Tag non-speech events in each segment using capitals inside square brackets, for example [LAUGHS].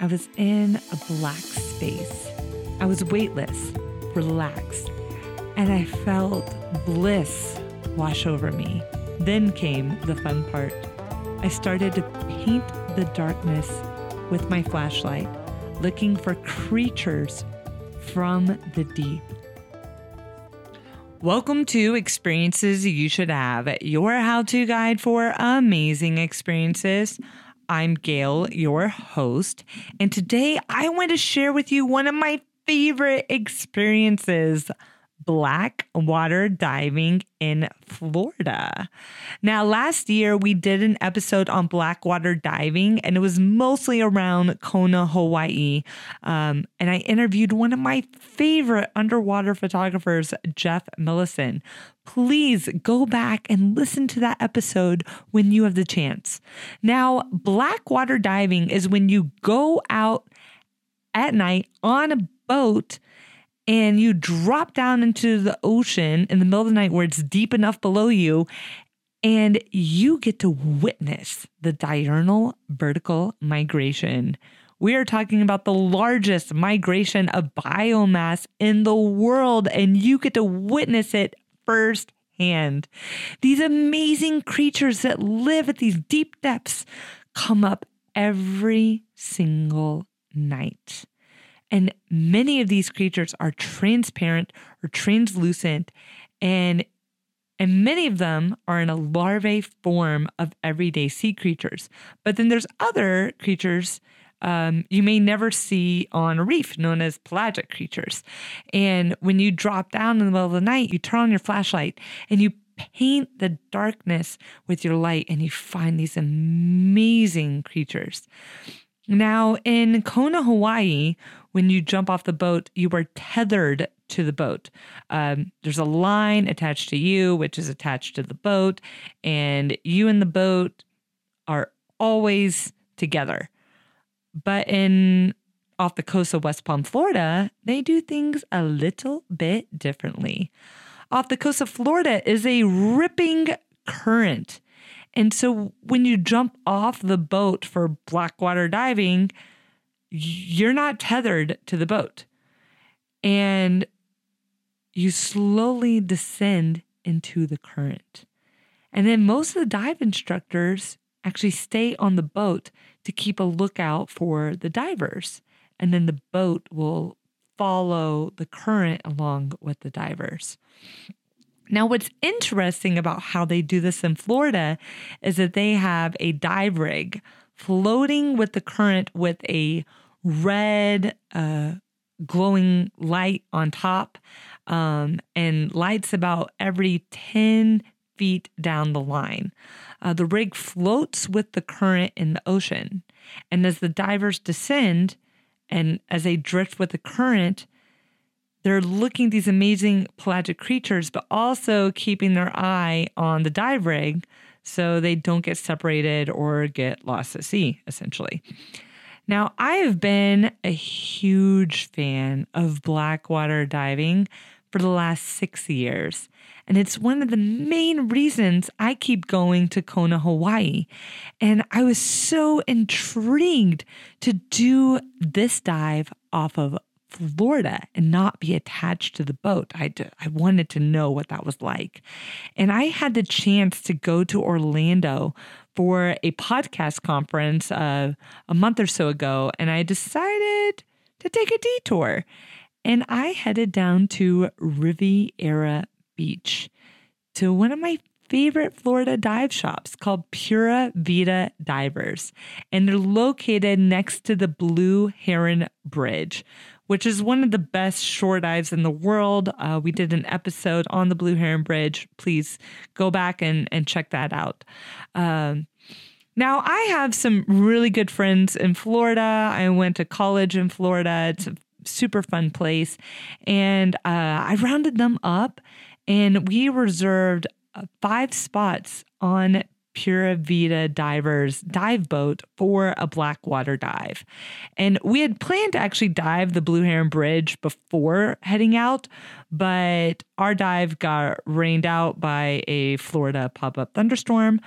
I was in a black space. I was weightless, relaxed, and I felt bliss wash over me. Then came the fun part. I started to paint the darkness with my flashlight, looking for creatures from the deep. Welcome to Experiences You Should Have, your how to guide for amazing experiences. I'm Gail, your host, and today I want to share with you one of my favorite experiences black water diving in Florida. Now, last year we did an episode on black water diving, and it was mostly around Kona, Hawaii. Um, and I interviewed one of my favorite underwater photographers, Jeff Milisen. Please go back and listen to that episode when you have the chance. Now, black water diving is when you go out at night on a boat and you drop down into the ocean in the middle of the night where it's deep enough below you and you get to witness the diurnal vertical migration. We are talking about the largest migration of biomass in the world, and you get to witness it firsthand. These amazing creatures that live at these deep depths come up every single night. And many of these creatures are transparent or translucent, and and many of them are in a larvae form of everyday sea creatures. But then there's other creatures um, you may never see on a reef, known as pelagic creatures. And when you drop down in the middle of the night, you turn on your flashlight and you paint the darkness with your light, and you find these amazing creatures. Now, in Kona, Hawaii, when you jump off the boat, you are tethered to the boat. Um, there's a line attached to you, which is attached to the boat, and you and the boat are always together. But in off the coast of West Palm, Florida, they do things a little bit differently. Off the coast of Florida is a ripping current and so when you jump off the boat for blackwater diving, you're not tethered to the boat. And you slowly descend into the current. And then most of the dive instructors actually stay on the boat to keep a lookout for the divers. And then the boat will follow the current along with the divers. Now, what's interesting about how they do this in Florida is that they have a dive rig floating with the current with a red uh, glowing light on top um, and lights about every 10 feet down the line. Uh, the rig floats with the current in the ocean. And as the divers descend and as they drift with the current, they're looking these amazing pelagic creatures, but also keeping their eye on the dive rig so they don't get separated or get lost at sea, essentially. Now, I have been a huge fan of blackwater diving for the last six years. And it's one of the main reasons I keep going to Kona, Hawaii. And I was so intrigued to do this dive off of Florida and not be attached to the boat. I, I wanted to know what that was like. And I had the chance to go to Orlando for a podcast conference uh, a month or so ago, and I decided to take a detour. And I headed down to Riviera Beach to one of my favorite Florida dive shops called Pura Vida Divers. And they're located next to the Blue Heron Bridge, which is one of the best shore dives in the world. Uh, we did an episode on the Blue Heron Bridge. Please go back and, and check that out. Um, now, I have some really good friends in Florida. I went to college in Florida. It's a super fun place. And uh, I rounded them up and we reserved uh, five spots on Pura Vida Divers dive boat for a blackwater dive. And we had planned to actually dive the Blue Heron Bridge before heading out, but our dive got rained out by a Florida pop up thunderstorm.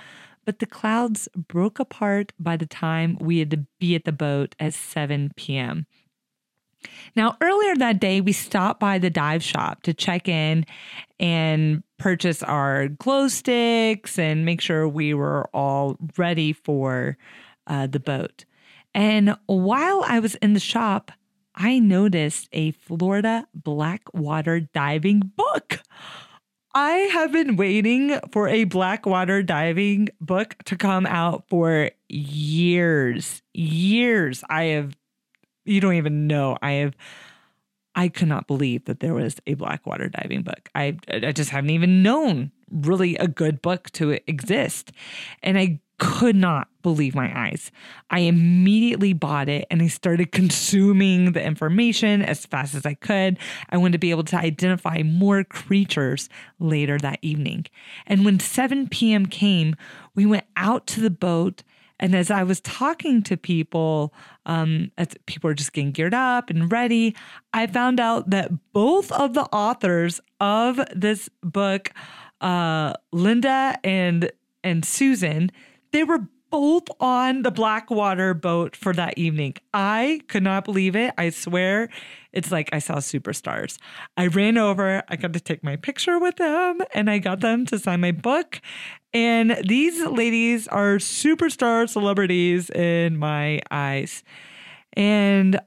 but the clouds broke apart by the time we had to be at the boat at 7 p.m. Now, earlier that day, we stopped by the dive shop to check in and purchase our glow sticks and make sure we were all ready for uh, the boat. And while I was in the shop, I noticed a Florida Blackwater diving book. I have been waiting for a Blackwater diving book to come out for years. Years. I have you don't even know. I have I could not believe that there was a Blackwater diving book. I I just haven't even known really a good book to exist. And I could not believe my eyes. I immediately bought it and I started consuming the information as fast as I could. I wanted to be able to identify more creatures later that evening. And when 7 p.m. came, we went out to the boat and as I was talking to people, um, as people were just getting geared up and ready, I found out that both of the authors of this book, uh, Linda and and Susan, they were both on the Blackwater boat for that evening. I could not believe it. I swear it's like I saw superstars. I ran over, I got to take my picture with them, and I got them to sign my book. And these ladies are superstar celebrities in my eyes. And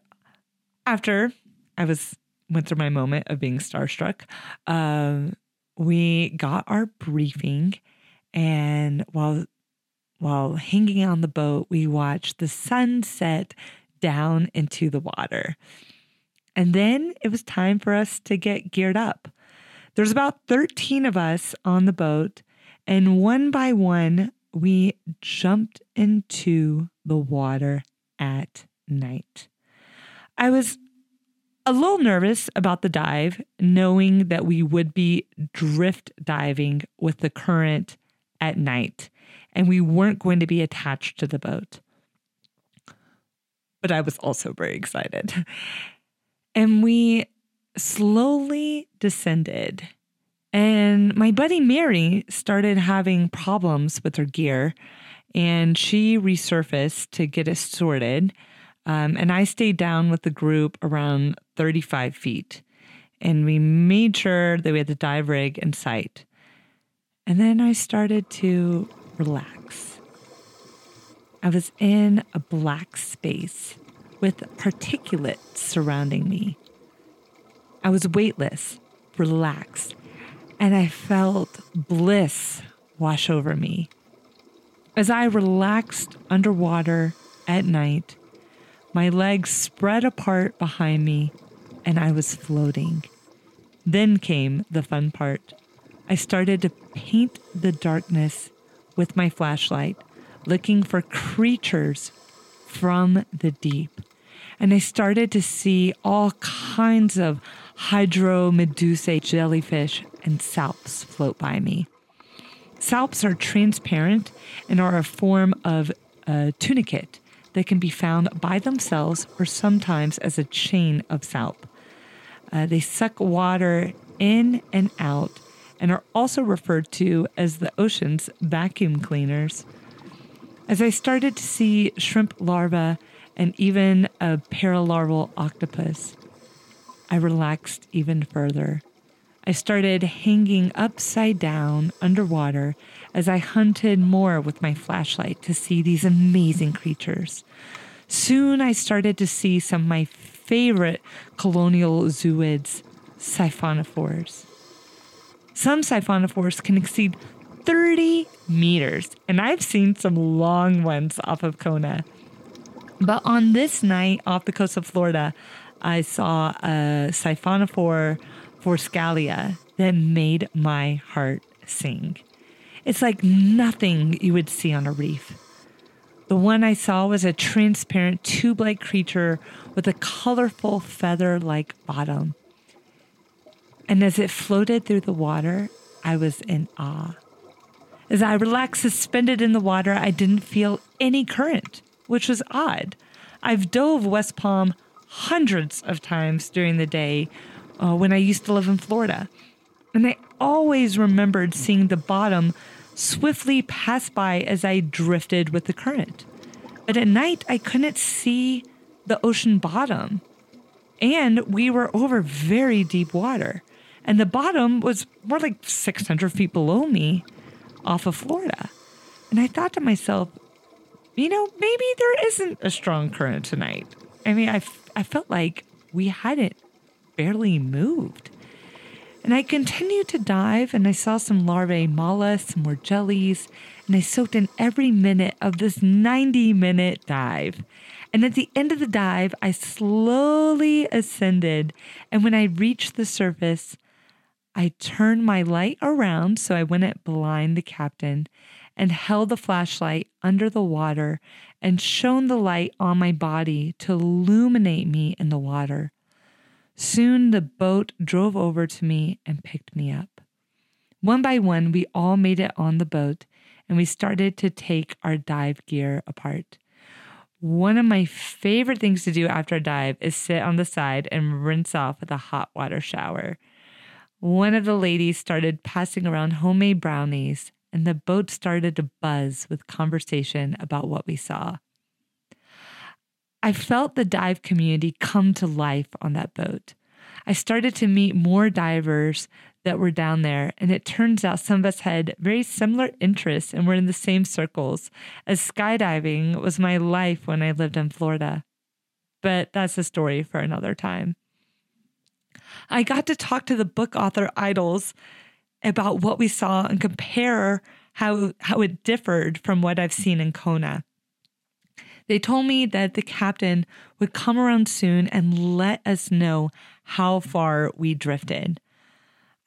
after I was went through my moment of being starstruck, um, we got our briefing, and while while hanging on the boat, we watched the sun set down into the water. And then it was time for us to get geared up. There's about 13 of us on the boat, and one by one, we jumped into the water at night. I was a little nervous about the dive, knowing that we would be drift diving with the current at night and we weren't going to be attached to the boat. But I was also very excited. [LAUGHS] And we slowly descended. And my buddy Mary started having problems with her gear, and she resurfaced to get us sorted. Um, and I stayed down with the group around 35 feet. And we made sure that we had the dive rig in sight. And then I started to relax. I was in a black space with particulate surrounding me. I was weightless, relaxed, and I felt bliss wash over me. As I relaxed underwater at night, my legs spread apart behind me and I was floating. Then came the fun part. I started to paint the darkness with my flashlight, looking for creatures from the deep. And I started to see all kinds of hydro hydromedusae jellyfish and salps float by me. Salps are transparent and are a form of a tunicate that can be found by themselves or sometimes as a chain of salp. Uh, they suck water in and out and are also referred to as the ocean's vacuum cleaners. As I started to see shrimp larvae and even a paralarval octopus, I relaxed even further. I started hanging upside down underwater as I hunted more with my flashlight to see these amazing creatures. Soon I started to see some of my favorite colonial zooids, siphonophores. Some siphonophores can exceed 30 meters, and I've seen some long ones off of Kona. But on this night off the coast of Florida, I saw a siphonophore Forskalia that made my heart sing. It's like nothing you would see on a reef. The one I saw was a transparent tube like creature with a colorful feather like bottom. And as it floated through the water, I was in awe. As I relaxed suspended in the water, I didn't feel any current, which was odd. I've dove West Palm hundreds of times during the day uh, when I used to live in Florida. And I always remembered seeing the bottom swiftly pass by as I drifted with the current. But at night, I couldn't see the ocean bottom. And we were over very deep water. And the bottom was more like 600 feet below me off of Florida. And I thought to myself, you know, maybe there isn't a strong current tonight. I mean, I, f- I felt like we hadn't barely moved. And I continued to dive and I saw some larvae mollusks, some more jellies, and I soaked in every minute of this 90 minute dive. And at the end of the dive, I slowly ascended. And when I reached the surface, I turned my light around so I wouldn't blind the captain and held the flashlight under the water and shone the light on my body to illuminate me in the water. Soon the boat drove over to me and picked me up. One by one, we all made it on the boat and we started to take our dive gear apart. One of my favorite things to do after a dive is sit on the side and rinse off with a hot water shower. One of the ladies started passing around homemade brownies, and the boat started to buzz with conversation about what we saw. I felt the dive community come to life on that boat. I started to meet more divers that were down there, and it turns out some of us had very similar interests and were in the same circles, as skydiving was my life when I lived in Florida. But that's a story for another time. I got to talk to the book author idols about what we saw and compare how, how it differed from what I've seen in Kona. They told me that the captain would come around soon and let us know how far we drifted.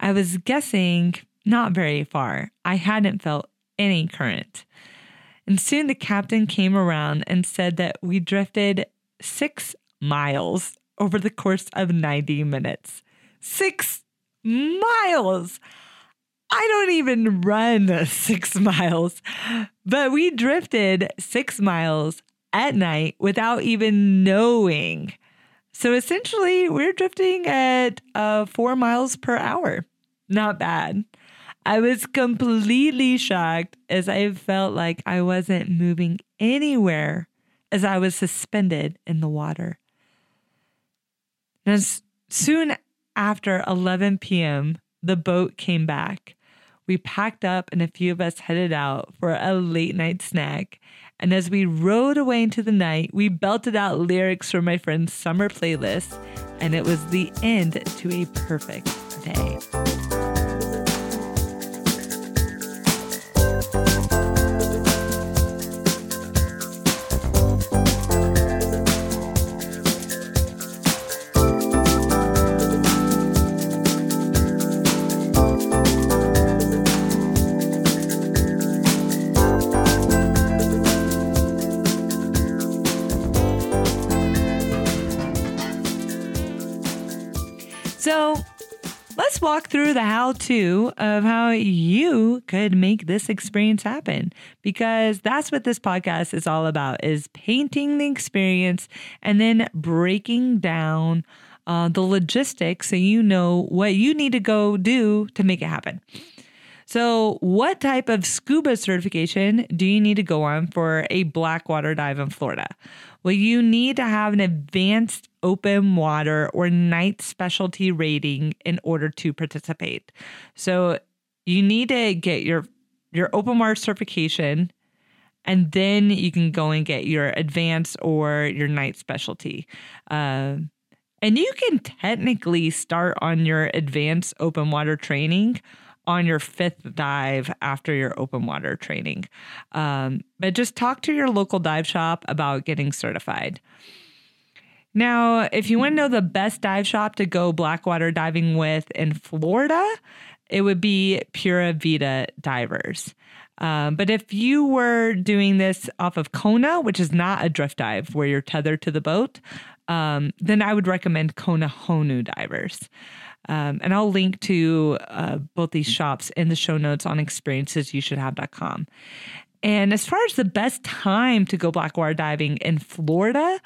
I was guessing not very far. I hadn't felt any current. And soon the captain came around and said that we drifted six miles over the course of 90 minutes. Six miles! I don't even run six miles, but we drifted six miles at night without even knowing. So essentially, we're drifting at uh, four miles per hour. Not bad. I was completely shocked as I felt like I wasn't moving anywhere as I was suspended in the water. And soon after 11 p.m., the boat came back. We packed up and a few of us headed out for a late night snack. And as we rode away into the night, we belted out lyrics from my friend's summer playlist, and it was the end to a perfect day. So let's walk through the how to of how you could make this experience happen because that's what this podcast is all about is painting the experience and then breaking down uh, the logistics so you know what you need to go do to make it happen. So, what type of scuba certification do you need to go on for a blackwater dive in Florida? Well, you need to have an advanced open water or night specialty rating in order to participate. So, you need to get your your open water certification and then you can go and get your advanced or your night specialty. Uh, and you can technically start on your advanced open water training on your fifth dive after your open water training. Um, but just talk to your local dive shop about getting certified. Now, if you want to know the best dive shop to go blackwater diving with in Florida, it would be Pura Vida Divers. Um, but if you were doing this off of Kona, which is not a drift dive where you're tethered to the boat, um, then I would recommend Kona Honu Divers. Um, and I'll link to uh, both these shops in the show notes on experiencesyoushouldhave.com. And as far as the best time to go blackwater diving in Florida,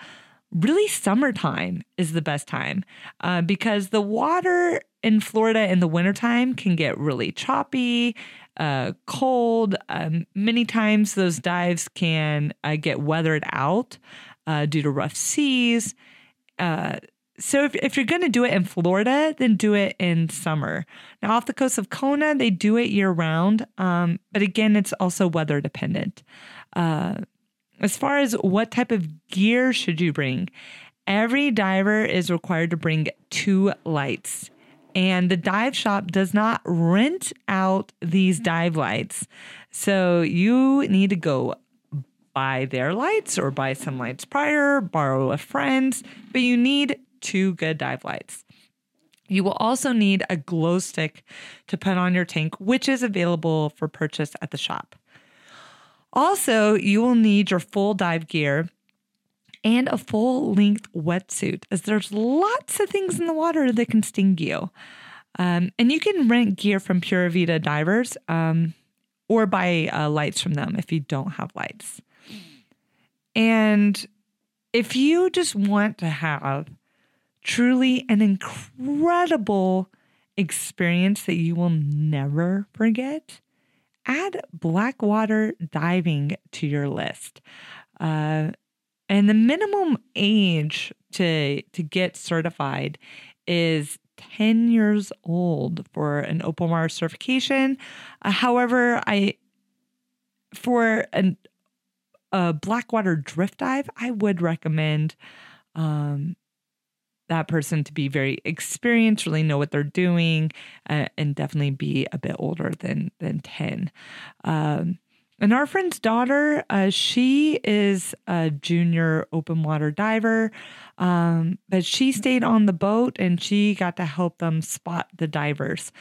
really summertime is the best time uh, because the water in Florida in the wintertime can get really choppy. uh, cold. Um, many times those dives can uh, get weathered out uh, due to rough seas. So if, if you're going to do it in Florida, then do it in summer. Now, off the coast of Kona, they do it year round. Um, but again, it's also weather dependent. Uh, as far as what type of gear should you bring, every diver is required to bring two lights. And the dive shop does not rent out these dive lights. So you need to go buy their lights or buy some lights prior, borrow a friend's, but you need two good dive lights. You will also need a glow stick to put on your tank, which is available for purchase at the shop. Also, you will need your full dive gear and a full length wetsuit, as there's lots of things in the water that can sting you. Um, and you can rent gear from Pura Vida divers um, or buy uh, lights from them if you don't have lights. And if you just want to have truly an incredible experience that you will never forget, add blackwater diving to your list. Uh, and the minimum age to to get certified is 10 years old for an water certification. Uh, however, I for an, a blackwater drift dive, I would recommend um, that person to be very experienced, really know what they're doing, uh, and definitely be a bit older than than 10. Um, and our friend's daughter, uh, she is a junior open water diver, um, but she stayed on the boat and she got to help them spot the divers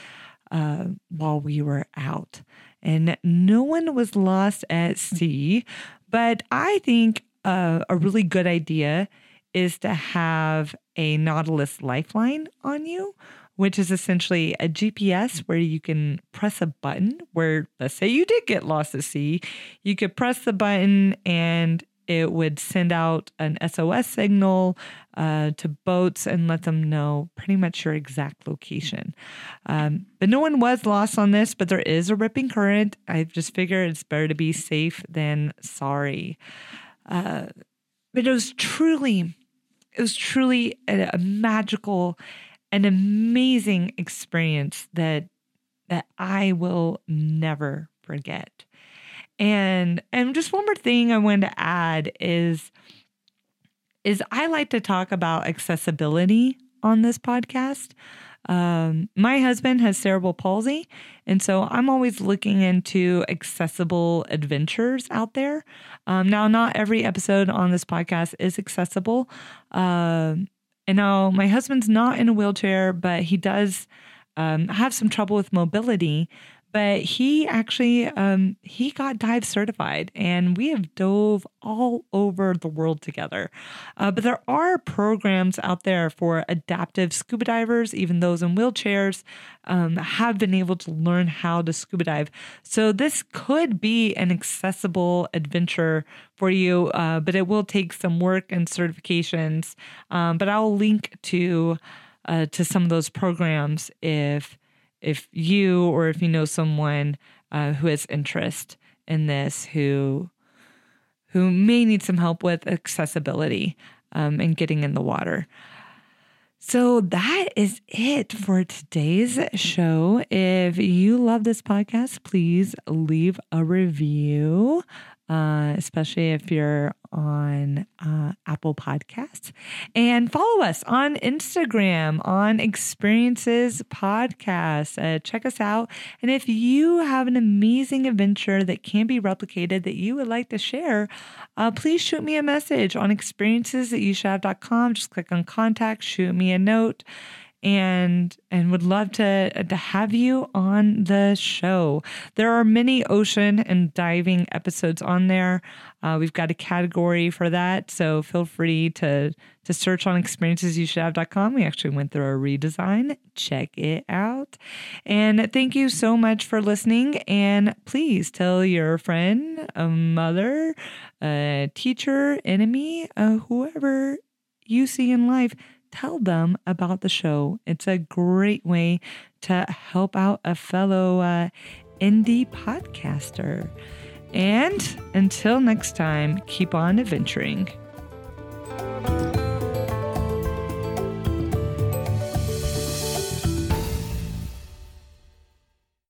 uh, while we were out. And no one was lost at sea, but I think uh, a really good idea is to have a Nautilus lifeline on you which is essentially a GPS where you can press a button where, let's say you did get lost at sea, you could press the button and it would send out an SOS signal uh, to boats and let them know pretty much your exact location. Um, but no one was lost on this, but there is a ripping current. I just figure it's better to be safe than sorry. Uh, but it was truly, it was truly a, a magical an amazing experience that that I will never forget. And and just one more thing I wanted to add is is I like to talk about accessibility on this podcast. Um, my husband has cerebral palsy, and so I'm always looking into accessible adventures out there. Um, now, not every episode on this podcast is accessible. Um, and now my husband's not in a wheelchair, but he does um, have some trouble with mobility. But he actually um, he got dive certified, and we have dove all over the world together. Uh, but there are programs out there for adaptive scuba divers, even those in wheelchairs um, have been able to learn how to scuba dive. So this could be an accessible adventure for you, uh, but it will take some work and certifications. Um, but I'll link to uh, to some of those programs if if you or if you know someone uh, who has interest in this who who may need some help with accessibility um, and getting in the water. So that is it for today's show. If you love this podcast, please leave a review uh, especially if you're on uh, Apple Podcasts. And follow us on Instagram on Experiences Podcast. Uh, check us out. And if you have an amazing adventure that can be replicated that you would like to share, uh, please shoot me a message on experiences at youshouldhave.com. Just click on contact, shoot me a note and and would love to to have you on the show. There are many ocean and diving episodes on there. Uh, we've got a category for that, so feel free to to search on experiencesyoushouldhave.com. We actually went through a redesign. Check it out. And thank you so much for listening. And please tell your friend, a mother, a teacher, enemy, uh, whoever you see in life tell them about the show. It's a great way to help out a fellow uh, indie podcaster. And until next time, keep on adventuring.